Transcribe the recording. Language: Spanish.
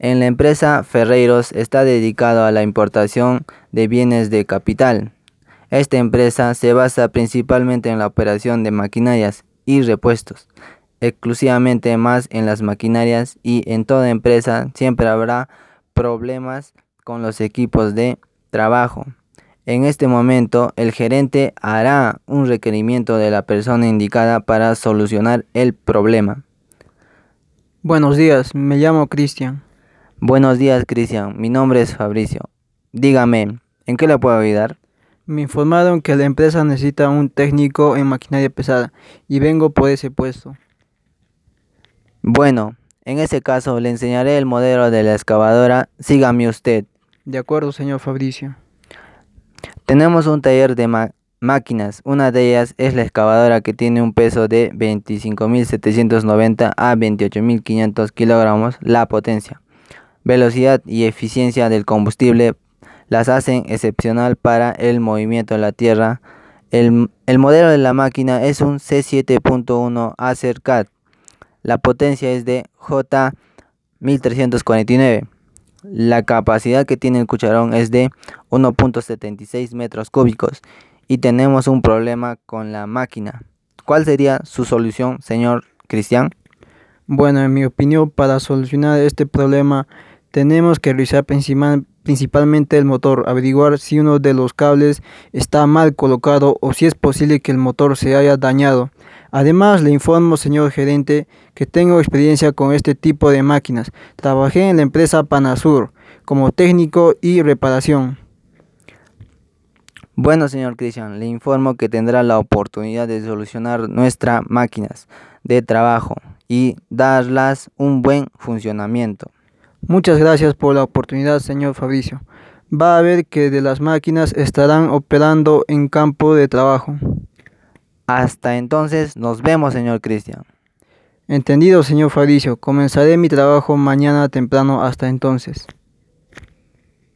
En la empresa Ferreiros está dedicado a la importación de bienes de capital. Esta empresa se basa principalmente en la operación de maquinarias y repuestos, exclusivamente más en las maquinarias y en toda empresa siempre habrá problemas con los equipos de trabajo. En este momento, el gerente hará un requerimiento de la persona indicada para solucionar el problema. Buenos días, me llamo Cristian. Buenos días, Cristian. Mi nombre es Fabricio. Dígame, ¿en qué le puedo ayudar? Me informaron que la empresa necesita un técnico en maquinaria pesada y vengo por ese puesto. Bueno, en ese caso le enseñaré el modelo de la excavadora. Sígame usted. De acuerdo, señor Fabricio. Tenemos un taller de máquinas. Una de ellas es la excavadora que tiene un peso de 25.790 a 28.500 kilogramos la potencia velocidad y eficiencia del combustible las hacen excepcional para el movimiento de la Tierra. El, modelo de la máquina es un C7.1 Acercat. La potencia es de J1349. La capacidad que tiene el cucharón es de 1.76 metros cúbicos y tenemos un problema con la máquina. ¿Cuál sería su solución, señor Cristian? Bueno, en mi opinión, para solucionar este problema tenemos que revisar principalmente el motor, averiguar si uno de los cables está mal colocado o si es posible que el motor se haya dañado. Además, le informo, señor gerente, que tengo experiencia con este tipo de máquinas. Trabajé en la empresa Panasur como técnico y reparación. Bueno, señor Cristian, le informo que tendrá la oportunidad de solucionar nuestras máquinas de trabajo y darlas un buen funcionamiento. Muchas gracias por la oportunidad, señor Fabricio. Va a ver que de las máquinas estarán operando en campo de trabajo. Hasta entonces, nos vemos, señor Cristian. Entendido, señor Fabricio. Comenzaré mi trabajo mañana temprano hasta entonces.